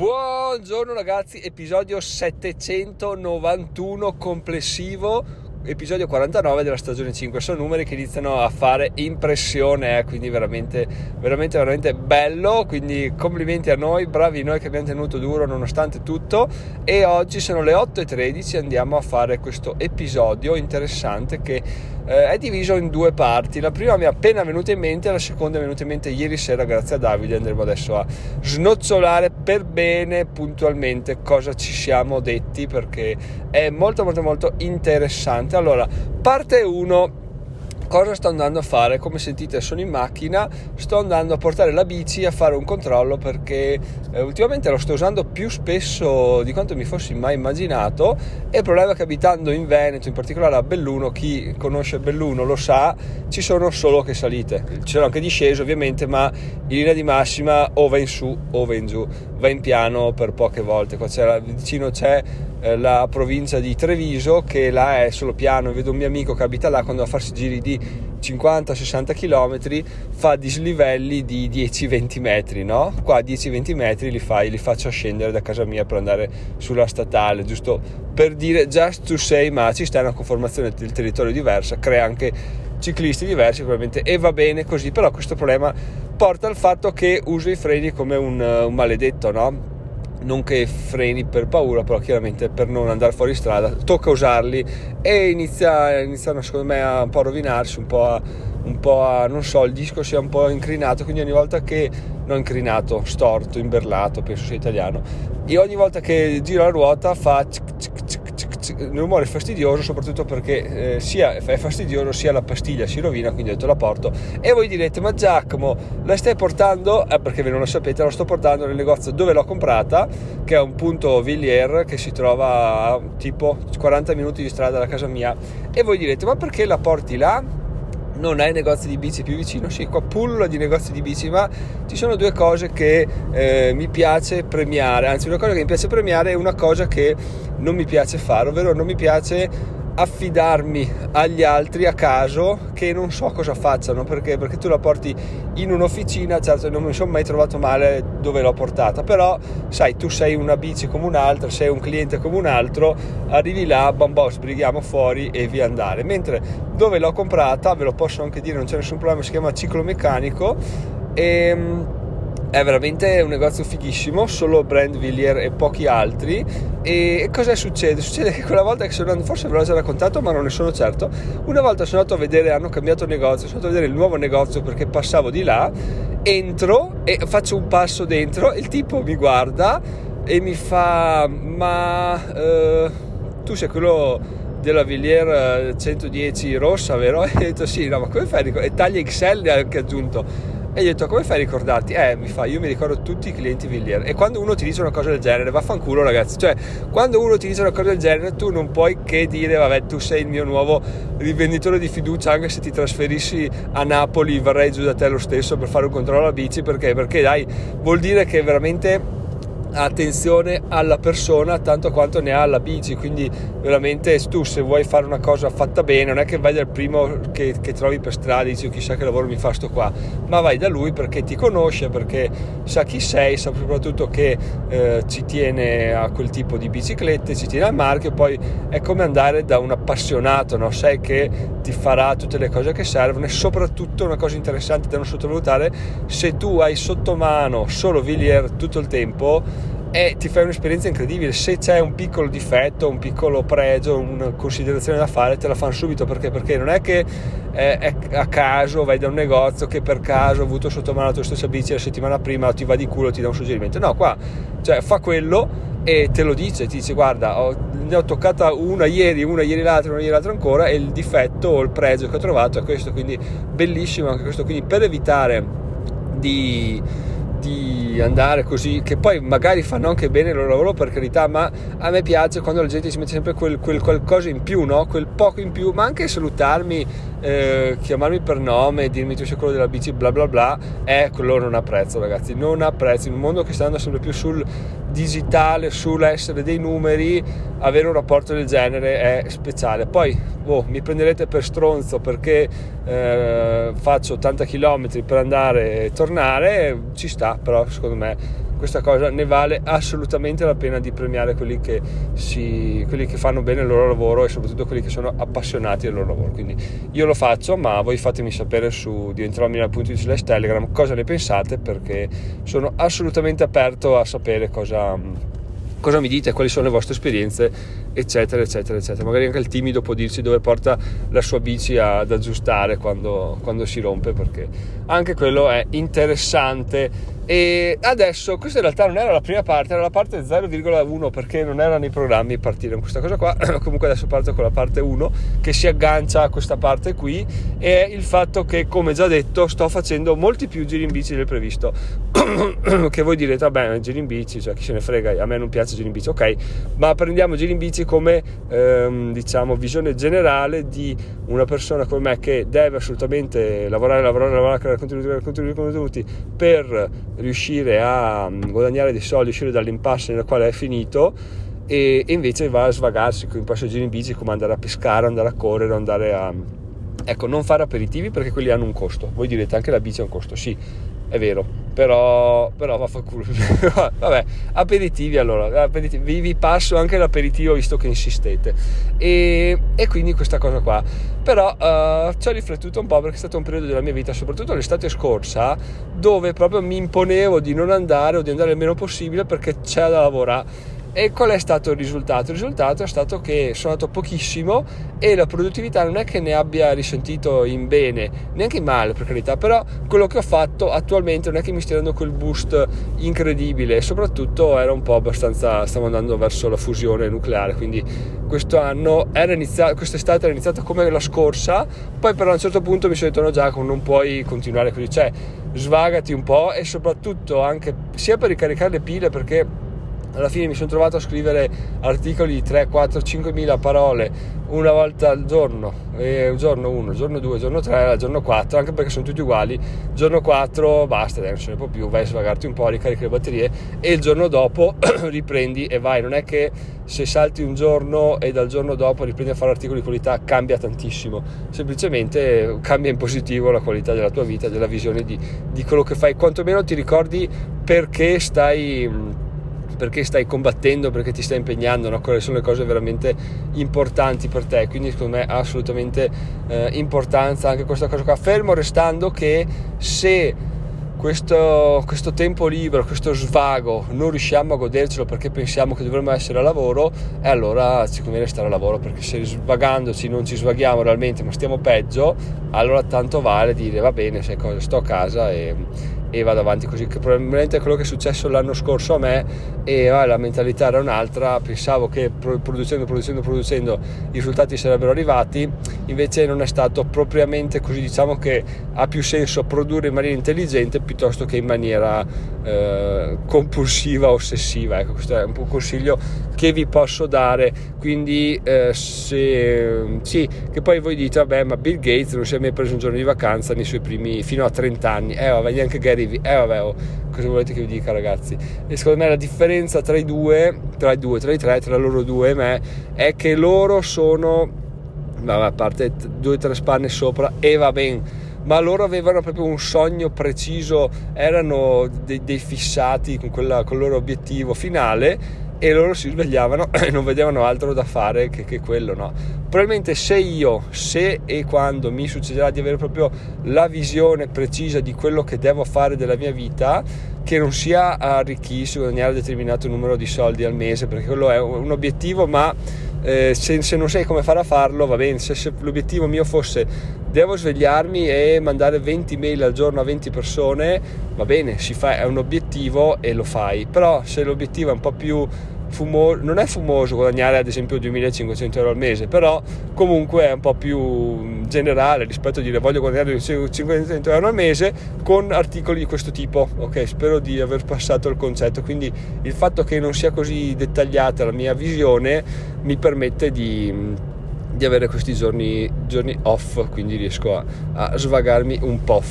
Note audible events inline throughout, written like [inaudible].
Buongiorno ragazzi, episodio 791 complessivo, episodio 49 della stagione 5. Sono numeri che iniziano a fare impressione, eh? quindi veramente, veramente, veramente bello. Quindi complimenti a noi, bravi noi che abbiamo tenuto duro nonostante tutto. E oggi sono le 8.13, andiamo a fare questo episodio interessante che eh, è diviso in due parti. La prima mi è appena venuta in mente, la seconda è venuta in mente ieri sera grazie a Davide. Andremo adesso a snozzolare per bene, puntualmente, cosa ci siamo detti perché è molto molto molto interessante. Allora, parte 1 cosa sto andando a fare? Come sentite sono in macchina, sto andando a portare la bici a fare un controllo perché eh, ultimamente lo sto usando più spesso di quanto mi fossi mai immaginato e il problema è che abitando in Veneto, in particolare a Belluno, chi conosce Belluno lo sa, ci sono solo che salite. Ci sono anche discese ovviamente, ma in linea di massima o va in su o va in giù, va in piano per poche volte. Qua c'è, vicino c'è eh, la provincia di Treviso che là è solo piano vedo un mio amico che abita là quando va a farsi giri di 50-60 km fa dislivelli di 10-20 metri no? qua 10-20 metri li, fai, li faccio scendere da casa mia per andare sulla statale giusto per dire just to say ma ci sta una conformazione del territorio diversa crea anche ciclisti diversi probabilmente e va bene così però questo problema porta al fatto che uso i freni come un, un maledetto no? non che freni per paura, però chiaramente per non andare fuori strada tocca usarli e inizia, iniziano secondo me a un po' a rovinarsi, un po' a, un po' a, non so, il disco sia un po' incrinato, quindi ogni volta che, non incrinato, storto, imberlato, penso sia italiano, e ogni volta che giro la ruota fa rumore è fastidioso soprattutto perché eh, sia è fastidioso sia la pastiglia si rovina quindi ho detto la porto. E voi direte ma Giacomo la stai portando? Eh, perché ve non lo sapete la sto portando nel negozio dove l'ho comprata che è un punto Villiers che si trova a tipo 40 minuti di strada da casa mia. E voi direte ma perché la porti là non hai negozi di bici più vicino, sì, qua pullula di negozi di bici, ma ci sono due cose che eh, mi piace premiare, anzi una cosa che mi piace premiare è una cosa che non mi piace fare, ovvero non mi piace affidarmi agli altri a caso che non so cosa facciano perché, perché tu la porti in un'officina certo non mi sono mai trovato male dove l'ho portata. Però sai tu sei una bici come un'altra sei un cliente come un altro arrivi là bam bam sbrighiamo fuori e via andare. Mentre dove l'ho comprata ve lo posso anche dire non c'è nessun problema si chiama ciclo meccanico e ehm, è veramente un negozio fighissimo, solo brand Villiers e pochi altri. E cosa succede? Succede che quella volta che sono andato, forse ve l'ho già raccontato, ma non ne sono certo. Una volta sono andato a vedere, hanno cambiato negozio, sono andato a vedere il nuovo negozio perché passavo di là. Entro e faccio un passo dentro, il tipo mi guarda e mi fa: Ma eh, tu sei quello della Villiers 110 rossa, vero? [laughs] E ho detto sì, no, ma come fai? E taglia XL anche aggiunto e gli ho detto come fai a ricordarti? Eh, mi fa, io mi ricordo tutti i clienti Villiers. E quando uno ti dice una cosa del genere, vaffanculo ragazzi. Cioè, quando uno ti dice una cosa del genere, tu non puoi che dire, vabbè, tu sei il mio nuovo rivenditore di fiducia, anche se ti trasferissi a Napoli, verrei giù da te lo stesso per fare un controllo alla bici, perché? Perché dai, vuol dire che veramente attenzione alla persona tanto quanto ne ha alla bici quindi veramente tu se vuoi fare una cosa fatta bene non è che vai dal primo che, che trovi per strada e dici oh, chissà che lavoro mi fa sto qua ma vai da lui perché ti conosce perché sa chi sei sa soprattutto che eh, ci tiene a quel tipo di biciclette ci tiene al marchio poi è come andare da un appassionato no? sai che ti farà tutte le cose che servono e soprattutto una cosa interessante da non sottovalutare se tu hai sotto mano solo Villiers tutto il tempo e ti fai un'esperienza incredibile. Se c'è un piccolo difetto, un piccolo pregio, una considerazione da fare, te la fanno subito perché? Perché non è che è, è a caso vai da un negozio che per caso ha avuto sotto mano la tua stessa bici la settimana prima, ti va di culo, ti dà un suggerimento. No, qua cioè, fa quello e te lo dice, ti dice guarda, ho, ne ho toccata una ieri, una ieri l'altra, una ieri l'altra ancora e il difetto o il pregio che ho trovato è questo, quindi bellissimo anche questo, quindi per evitare di di andare così, che poi magari fanno anche bene il loro lavoro per carità, ma a me piace quando la gente si mette sempre quel, quel qualcosa in più, no? quel poco in più, ma anche salutarmi, eh, chiamarmi per nome, dirmi tu sei quello della bici, bla bla bla, è quello non ha prezzo ragazzi, non ha prezzo, in un mondo che sta andando sempre più sul digitale, sull'essere dei numeri, avere un rapporto del genere è speciale. Poi boh, mi prenderete per stronzo perché eh, faccio 80 km per andare e tornare, ci sta, però secondo me questa cosa ne vale assolutamente la pena di premiare quelli che, si, quelli che fanno bene il loro lavoro e soprattutto quelli che sono appassionati del loro lavoro. Quindi io lo faccio, ma voi fatemi sapere su diventeromilano.it slash telegram cosa ne pensate perché sono assolutamente aperto a sapere cosa cosa mi dite, quali sono le vostre esperienze, eccetera, eccetera, eccetera. Magari anche il timido può dirci dove porta la sua bici ad aggiustare quando, quando si rompe, perché anche quello è interessante e adesso, questa in realtà non era la prima parte, era la parte 0,1 perché non era nei programmi partire con questa cosa qua. [clears throat] Comunque adesso parto con la parte 1 che si aggancia a questa parte qui e è il fatto che, come già detto, sto facendo molti più giri in bici del previsto. [clears throat] che voi direte, vabbè, giri in bici, cioè chi se ne frega, a me non piace giri in bici, ok, ma prendiamo giri in bici come, ehm, diciamo, visione generale di una persona come me che deve assolutamente lavorare, lavorare, lavorare, creare contenuti, creare contenuti, contenuti per riuscire a mm, guadagnare dei soldi, uscire dall'impasse nel quale è finito e, e invece va a svagarsi con i passeggeri in bici come andare a pescare, andare a correre, andare a... Ecco, non fare aperitivi perché quelli hanno un costo. Voi direte anche la bici ha un costo, sì, è vero, però, però vaffanculo. [laughs] Vabbè, aperitivi allora, aperitivi. Vi, vi, passo anche l'aperitivo visto che insistete. E, e quindi questa cosa qua. Però uh, ci ho riflettuto un po' perché è stato un periodo della mia vita, soprattutto l'estate scorsa, dove proprio mi imponevo di non andare o di andare il meno possibile perché c'è da lavorare e qual è stato il risultato? Il risultato è stato che sono andato pochissimo e la produttività non è che ne abbia risentito in bene, neanche in male per carità, però quello che ho fatto attualmente non è che mi stia dando quel boost incredibile soprattutto era un po' abbastanza, stavo andando verso la fusione nucleare, quindi questo anno era iniziato, quest'estate era iniziata come la scorsa, poi però a un certo punto mi sono detto no Giacomo non puoi continuare così, cioè svagati un po' e soprattutto anche sia per ricaricare le pile perché alla fine mi sono trovato a scrivere articoli di 3, 4, 5 mila parole una volta al giorno, e giorno 1, giorno 2, giorno 3, giorno 4, anche perché sono tutti uguali, giorno 4 basta, non ce ne può più, vai a svagarti un po', ricarichi le batterie e il giorno dopo [clears throat] riprendi e vai, non è che se salti un giorno e dal giorno dopo riprendi a fare articoli di qualità cambia tantissimo, semplicemente cambia in positivo la qualità della tua vita, della visione di, di quello che fai, quantomeno ti ricordi perché stai perché stai combattendo, perché ti stai impegnando, no? quali sono le cose veramente importanti per te. Quindi secondo me ha assolutamente eh, importanza anche questa cosa qua, fermo restando che se questo, questo, tempo libero, questo svago, non riusciamo a godercelo perché pensiamo che dovremmo essere a lavoro, e allora ci conviene stare a lavoro perché se svagandoci non ci svaghiamo realmente ma stiamo peggio, allora tanto vale dire va bene, sai cosa, sto a casa e, e vado avanti così, che probabilmente è quello che è successo l'anno scorso a me e ah, la mentalità era un'altra, pensavo che producendo, producendo, producendo i risultati sarebbero arrivati, invece non è stato propriamente così, diciamo che ha più senso produrre in maniera intelligente piuttosto che in maniera eh, compulsiva, ossessiva, ecco questo è un un consiglio che vi posso dare, quindi eh, se sì, che poi voi dite vabbè ma Bill Gates non si è mai preso un giorno di vacanza nei suoi primi, fino a 30 anni, eh vabbè neanche Gary arrivi, eh vabbè, oh, cosa volete che vi dica ragazzi? E secondo me la differenza tra i due, tra i due, tra i tre, tra loro due e me, è che loro sono, vabbè, a parte due o tre spanne sopra, e va bene ma loro avevano proprio un sogno preciso, erano dei, dei fissati con, quella, con il loro obiettivo finale e loro si svegliavano [coughs] e non vedevano altro da fare che, che, quello, no? Probabilmente se io, se e quando mi succederà di avere proprio la visione precisa di quello che devo fare della mia vita, che non sia arricchirsi, guadagnare determinato numero di soldi al mese, perché quello è un obiettivo, ma eh, se, se, non sai come fare a farlo va bene, se, se l'obiettivo mio fosse devo svegliarmi e mandare 20 mail al giorno a 20 persone, va bene, si fa, è un obiettivo e lo fai, però se l'obiettivo è un po' più fumoso, non è fumoso guadagnare ad esempio 2500 euro al mese, però comunque è un po' più generale rispetto a dire voglio guadagnare 500 euro al mese con articoli di questo tipo. Ok, spero di aver passato il concetto, quindi il fatto che non sia così dettagliata la mia visione mi permette di di avere questi giorni, giorni off, quindi riesco a, a, svagarmi un po'.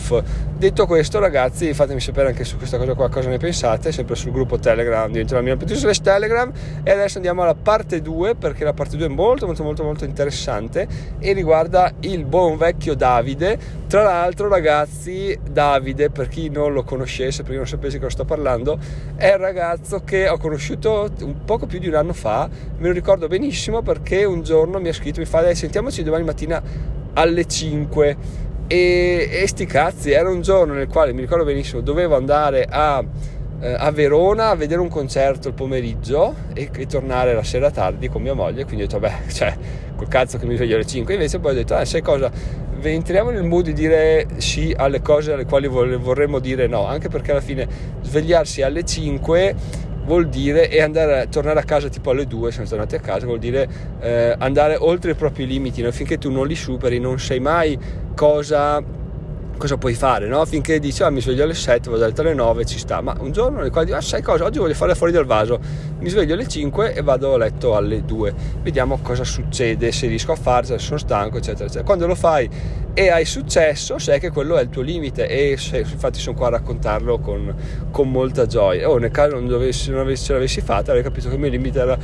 Detto questo, ragazzi, fatemi sapere anche su questa cosa qua cosa ne pensate, sempre sul gruppo Telegram, dentro la mia slash Telegram. E adesso andiamo alla parte 2, perché la parte 2 è molto, molto, molto, molto interessante e riguarda il buon vecchio Davide. Tra l'altro, ragazzi, Davide, per chi non lo conoscesse, per chi non sapesse di cosa sto parlando, è il ragazzo che ho conosciuto un poco più di un anno fa. Me lo ricordo benissimo perché un giorno mi ha scritto, mi fa, sentiamoci domani mattina alle 5 e, e sti cazzi, era un giorno nel quale mi ricordo benissimo, dovevo andare a, eh, a Verona a vedere un concerto il pomeriggio e, e, tornare la sera tardi con mia moglie, quindi ho detto, beh, [laughs] cioè, col cazzo che mi sveglio alle 5, invece poi ho detto, ah, sai cosa, entriamo nel mood di dire sì alle cose alle quali vorremmo dire no, anche perché alla fine svegliarsi alle 5 vuol dire e andare, tornare a casa tipo alle 2 siamo tornati a casa vuol dire eh, andare oltre i propri limiti no? finché tu non li superi non sai mai cosa cosa puoi fare, no? Finché dici, ah, mi sveglio alle 7, vado a letto alle 9, ci sta, ma un giorno nel quale dico, ah, sai cosa, oggi voglio fare fuori dal vaso, mi sveglio alle 5 e vado a letto alle 2, vediamo cosa succede, se riesco a farcela, se sono stanco, eccetera, eccetera. Quando lo fai e hai successo, sai che quello è il tuo limite e se, infatti sono qua a raccontarlo con, con molta gioia. O nel caso non, dovessi, non avessi, ce l'avessi fatta, avrei capito che il mio limite era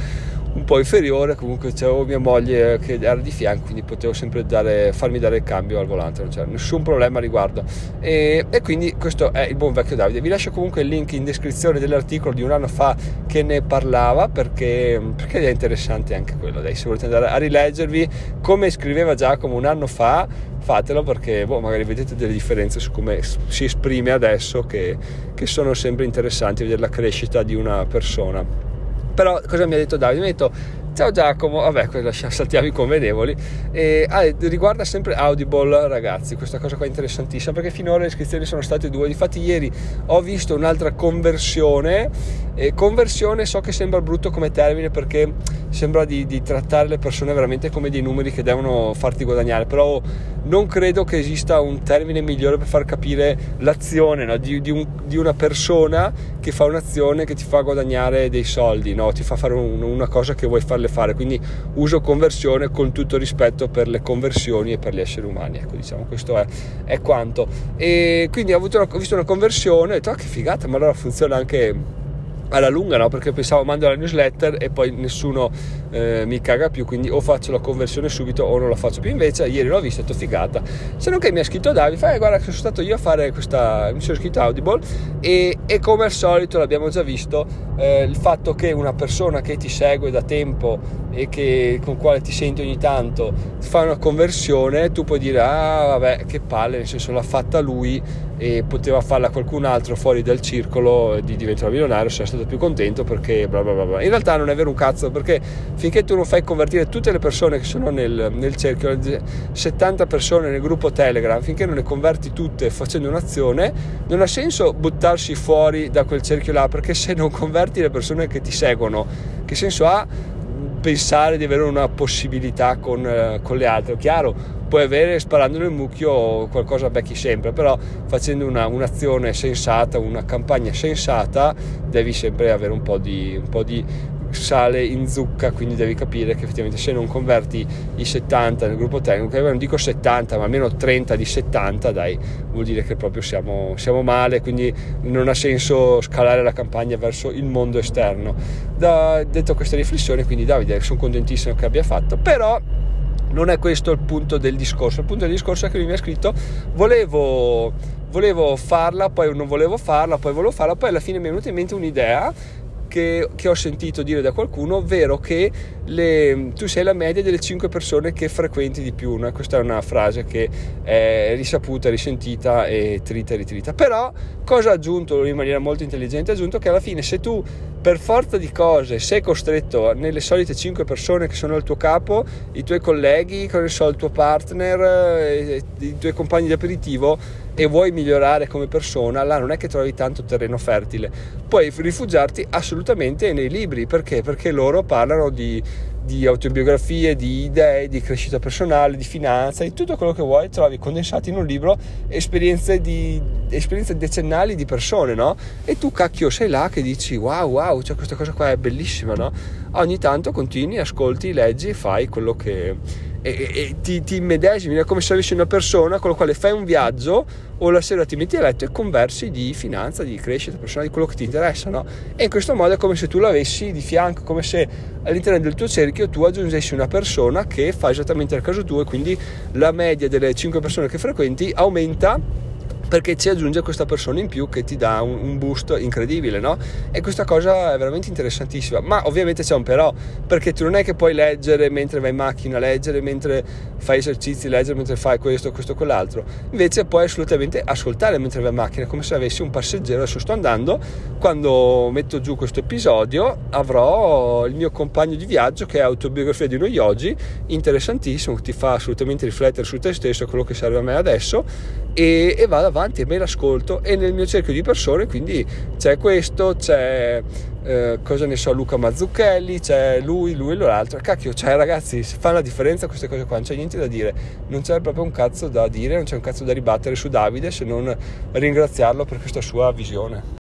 po' inferiore, comunque c'avevo mia moglie che era di fianco, quindi potevo sempre dare, farmi dare il cambio al volante, non c'era nessun problema a riguardo. E, e, quindi questo è il buon vecchio Davide. Vi lascio comunque il link in descrizione dell'articolo di un anno fa che ne parlava perché, perché è interessante anche quello. Dai, se volete andare a rileggervi come scriveva Giacomo un anno fa, fatelo perché boh, magari vedete delle differenze su come si esprime adesso che, che sono sempre interessanti vedere la crescita di una persona. Però cosa mi ha detto Davide? Mi ha detto ciao Giacomo, vabbè, saltiamo i convenevoli. E, ah, riguarda sempre Audible, ragazzi, questa cosa qua è interessantissima perché finora le iscrizioni sono state due. Difatti, ieri ho visto un'altra conversione. E conversione so che sembra brutto come termine perché sembra di, di trattare le persone veramente come dei numeri che devono farti guadagnare, però non credo che esista un termine migliore per far capire l'azione no? di, di, un, di, una persona che fa un'azione che ti fa guadagnare dei soldi, no? ti fa fare un, una cosa che vuoi farle fare. Quindi uso conversione con tutto rispetto per le conversioni e per gli esseri umani. Ecco, diciamo, questo è, è quanto. E quindi ho, una, ho visto una conversione e ho detto, ah, che figata, ma allora funziona anche alla lunga no perché pensavo mando la newsletter e poi nessuno eh, mi caga più quindi o faccio la conversione subito o non la faccio più. Invece ieri l'ho vista, è figata. Se non che mi ha scritto Davide fa eh, guarda che sono stato io a fare questa mi sono scritto Audible e, e come al solito l'abbiamo già visto eh, il fatto che una persona che ti segue da tempo e che, con quale ti senti ogni tanto fa una conversione tu puoi dire ah vabbè che palle nel senso l'ha fatta lui e poteva farla qualcun altro fuori dal circolo di diventare milionario sarà stato più contento perché bla bla bla. In realtà non è vero un cazzo perché finché tu non fai convertire tutte le persone che sono nel, nel cerchio 70 persone nel gruppo telegram finché non le converti tutte facendo un'azione non ha senso buttarsi fuori da quel cerchio là perché se non converti le persone che ti seguono che senso ha pensare di avere una possibilità con, eh, con le altre. Chiaro, puoi avere sparando nel mucchio qualcosa becchi sempre, però facendo una, un'azione sensata, una campagna sensata, devi sempre avere un po' di, un po' di sale in zucca, quindi devi capire che effettivamente se non converti i 70 nel gruppo tecnico, non dico 70, ma almeno 30 di 70, dai, vuol dire che proprio siamo, siamo male, quindi non ha senso scalare la campagna verso il mondo esterno. Da, detto queste riflessioni, quindi Davide, sono contentissimo che abbia fatto, però non è questo il punto del discorso. Il punto del discorso è che lui mi ha scritto: volevo, volevo farla, poi non volevo farla, poi volevo farla, poi alla fine mi è venuta in mente un'idea che, che, ho sentito dire da qualcuno, ovvero che le, tu sei la media delle 5 persone che frequenti di più. No? Questa è una frase che è risaputa, risentita e trita e ritrita. Però cosa ha aggiunto in maniera molto intelligente? Ha aggiunto che alla fine se tu per forza di cose sei costretto nelle solite 5 persone che sono al tuo capo, i tuoi colleghi, so, il tuo partner, eh, i tuoi compagni di aperitivo, e vuoi migliorare come persona, là non è che trovi tanto terreno fertile. Puoi rifugiarti assolutamente nei libri, perché? Perché loro parlano di, di autobiografie, di idee, di crescita personale, di finanza, di tutto quello che vuoi, trovi condensati in un libro esperienze, di, esperienze decennali di persone, no? E tu cacchio sei là che dici wow wow, cioè questa cosa qua è bellissima, no? Ogni tanto continui, ascolti, leggi e fai quello che e, e ti, ti immedesimi, è come se avessi una persona con la quale fai un viaggio o la sera ti metti a letto e conversi di finanza, di crescita personale, di quello che ti interessa, no? E in questo modo è come se tu l'avessi di fianco, come se all'interno del tuo cerchio tu aggiungessi una persona che fa esattamente il caso tuo e quindi la media delle 5 persone che frequenti aumenta perché ci aggiunge questa persona in più che ti dà un, boost incredibile, no? E questa cosa è veramente interessantissima. Ma ovviamente c'è un però, perché tu non è che puoi leggere mentre vai in macchina, leggere mentre fai esercizi, leggere mentre fai questo, questo, quell'altro. Invece puoi assolutamente ascoltare mentre vai in macchina, come se avessi un passeggero. Adesso sto andando, quando metto giù questo episodio avrò il mio compagno di viaggio che è autobiografia di uno yogi, interessantissimo, ti fa assolutamente riflettere su te stesso, quello che serve a me adesso, e, e vado avanti e me l'ascolto e nel mio cerchio di persone quindi c'è questo, c'è eh, cosa ne so Luca Mazzucchelli, c'è lui, lui e l'altro, cacchio, cioè ragazzi fa la differenza queste cose qua, non c'è niente da dire, non c'è proprio un cazzo da dire, non c'è un cazzo da ribattere su Davide se non ringraziarlo per questa sua visione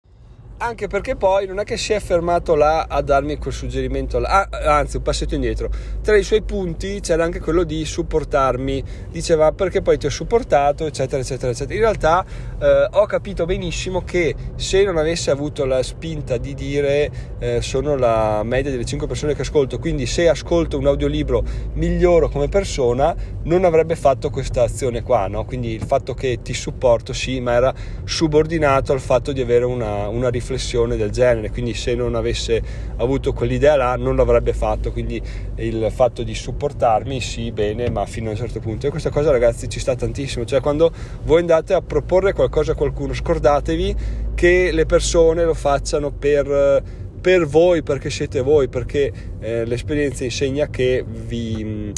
anche perché poi non è che si è fermato là a darmi quel suggerimento là. Ah, anzi un passetto indietro tra i suoi punti c'era anche quello di supportarmi diceva perché poi ti ho supportato eccetera eccetera eccetera in realtà eh, ho capito benissimo che se non avesse avuto la spinta di dire eh, sono la media delle 5 persone che ascolto quindi se ascolto un audiolibro miglioro come persona non avrebbe fatto questa azione qua no? quindi il fatto che ti supporto sì ma era subordinato al fatto di avere una, una riflessione riflessione del genere, quindi se non avesse avuto quell'idea là non l'avrebbe fatto, quindi il fatto di supportarmi sì, bene, ma fino a un certo punto. E questa cosa ragazzi ci sta tantissimo, cioè quando voi andate a proporre qualcosa a qualcuno, scordatevi che le persone lo facciano per per voi, perché siete voi, perché eh, l'esperienza insegna che vi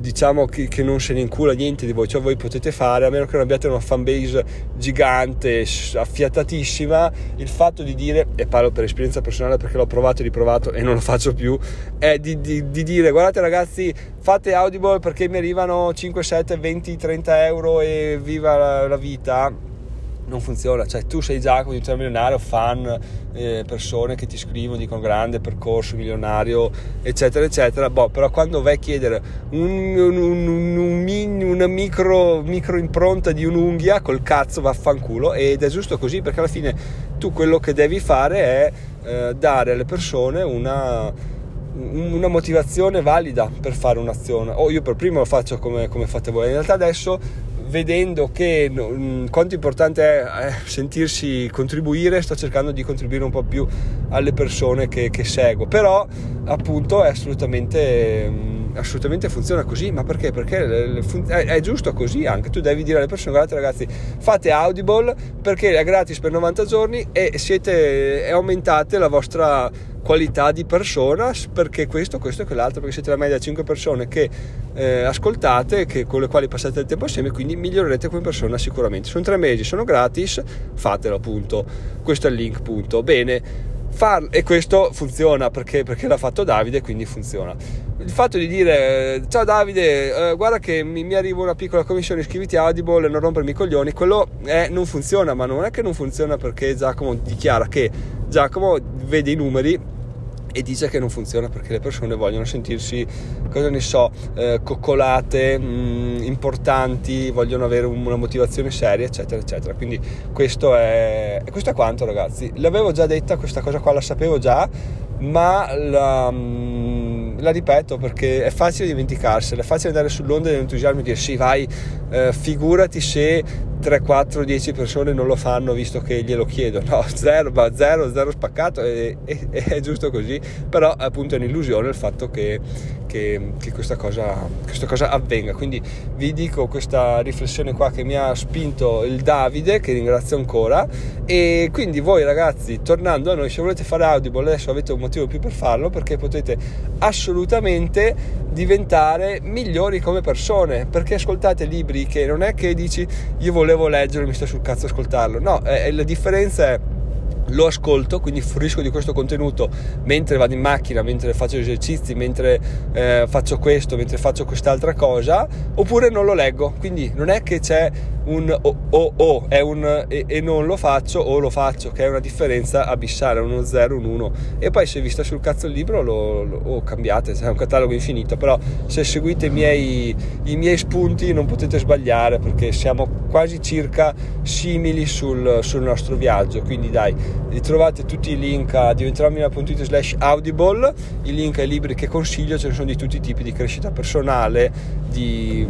diciamo che, che, non se ne incula niente di voi, cioè voi potete fare, a meno che non abbiate una fanbase gigante, affiatatissima, il fatto di dire, e parlo per esperienza personale perché l'ho provato e riprovato e non lo faccio più, è di, di, di dire guardate ragazzi fate Audible perché mi arrivano 5, 7, 20, 30 euro e viva la, la vita non funziona, cioè tu sei già come un milionario, fan, eh, persone che ti scrivono, dicono grande percorso milionario, eccetera, eccetera, boh, però quando vai a chiedere un, un, un, una micro, micro impronta di un'unghia, col cazzo vaffanculo, ed è giusto così perché alla fine tu quello che devi fare è eh, dare alle persone una una motivazione valida per fare un'azione. O io per primo lo faccio come, come fate voi. In realtà adesso vedendo che mm, quanto importante è eh, sentirsi contribuire, sto cercando di contribuire un po' più alle persone che, che seguo, però appunto è assolutamente, mm, assolutamente funziona così, ma perché? Perché è, giusto così anche, tu devi dire alle persone guardate ragazzi fate Audible perché è gratis per 90 giorni e siete, e aumentate la vostra qualità di persona perché questo, questo e quell'altro, perché siete la media 5 persone che eh, ascoltate, che, con le quali passate il tempo assieme, quindi migliorerete come persona sicuramente. Sono tre mesi, sono gratis, fatelo appunto. Questo è il link, punto. Bene. Far, e questo funziona perché, perché, l'ha fatto Davide, quindi funziona. Il fatto di dire ciao Davide, eh, guarda che mi, mi, arriva una piccola commissione, iscriviti a Audible e non rompermi i coglioni, quello è, non funziona, ma non è che non funziona perché Giacomo dichiara che Giacomo vede i numeri e dice che non funziona perché le persone vogliono sentirsi, cosa ne so, eh, coccolate, mh, mm, importanti, vogliono avere una motivazione seria, eccetera, eccetera. Quindi questo è, questo è quanto, ragazzi. L'avevo già detta, questa cosa qua la sapevo già, ma la, mm, la ripeto perché è facile dimenticarsela, è facile andare sull'onda dell'entusiasmo e dire sì, vai, eh, figurati se 3, 4, 10 persone non lo fanno visto che glielo chiedo, no, [laughs] zero, zero, zero spaccato e, e è giusto così, però appunto è un'illusione il fatto che, che, che questa, cosa, questa, cosa, avvenga, quindi vi dico questa riflessione qua che mi ha spinto il Davide, che ringrazio ancora, e quindi voi ragazzi, tornando a noi, se volete fare Audible adesso avete un motivo più per farlo, perché potete assolutamente diventare migliori come persone, perché ascoltate libri che non è che dici io volevo volevo leggere mi sta sul cazzo ascoltarlo. No, eh, la differenza è lo ascolto, quindi fruisco di questo contenuto mentre vado in macchina, mentre faccio esercizi, mentre eh, faccio questo, mentre faccio quest'altra cosa, oppure non lo leggo. Quindi non è che c'è un o o, o è un e, e, non lo faccio o lo faccio, che è una differenza abissale, uno 0, un 1. E poi se vi sta sul cazzo il libro lo, lo oh, cambiate, è un catalogo infinito, però se seguite i miei, i miei spunti non potete sbagliare perché siamo quasi circa simili sul, sul nostro viaggio. Quindi dai, trovate tutti i link a diventeromina.it slash audible, i link ai libri che consiglio, ce ne sono di tutti i tipi di crescita personale, di,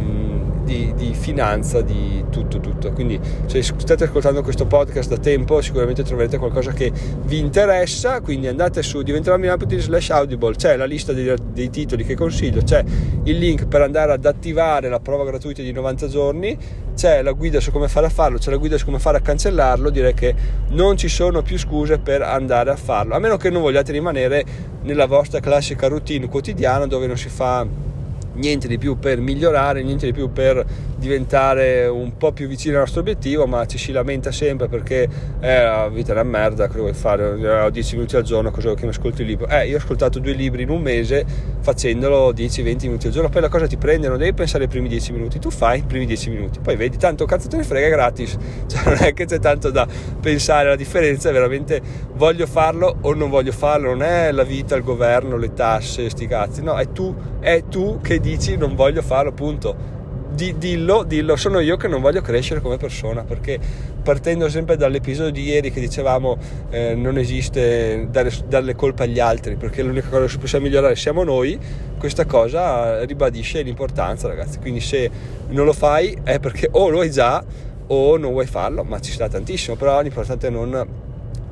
di, di finanza, di tutto, tutto. Quindi se state ascoltando questo podcast da tempo sicuramente troverete qualcosa che vi interessa, quindi andate su diventeromina.it slash audible, c'è la lista dei, dei titoli che consiglio, c'è il link per andare ad attivare la prova gratuita di 90 giorni, c'è la guida su come fare a farlo, c'è la guida su come fare a cancellarlo, direi che non ci sono più scuse per andare a farlo, a meno che non vogliate rimanere nella vostra classica routine quotidiana dove non si fa niente di più per migliorare, niente di più per diventare un po' più vicino al nostro obiettivo, ma ci si lamenta sempre perché eh, la vita è una merda, cosa vuoi fare? Ho 10 minuti al giorno, cosa che mi ascolti il libro? Eh, io ho ascoltato due libri in un mese facendolo 10-20 minuti al giorno, poi la cosa ti prende, non devi pensare ai primi 10 minuti, tu fai i primi 10 minuti, poi vedi, tanto cazzo te ne frega, gratis, [laughs] cioè non è che c'è tanto da pensare, la differenza è veramente voglio farlo o non voglio farlo, non è la vita, il governo, le tasse, sti cazzi, no, è tu, è tu che dici non voglio farlo, punto di, dillo, dillo, sono io che non voglio crescere come persona, perché partendo sempre dall'episodio di ieri che dicevamo eh, non esiste dare, le colpe agli altri, perché l'unica cosa che possiamo migliorare siamo noi, questa cosa ribadisce l'importanza ragazzi, quindi se non lo fai è perché o lo hai già o non vuoi farlo, ma ci sta tantissimo, però l'importante è non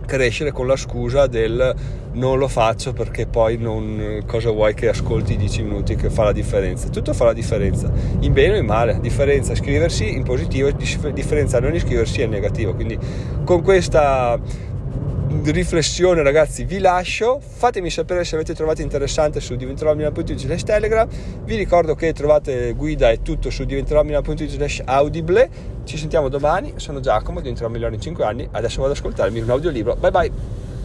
crescere con la scusa del non lo faccio perché poi non, cosa vuoi che ascolti 10 minuti che fa la differenza? Tutto fa la differenza. In bene o in male differenza iscriversi in positivo e differenza non iscriversi in negativo. Quindi con questa riflessione ragazzi vi lascio. Fatemi sapere se avete trovato interessante su diventeromina.it slash telegram. Vi ricordo che trovate guida e tutto su diventeromina.it slash audible ci sentiamo domani sono Giacomo diventerò migliore in 5 anni adesso vado ad ascoltarmi un audiolibro. Bye bye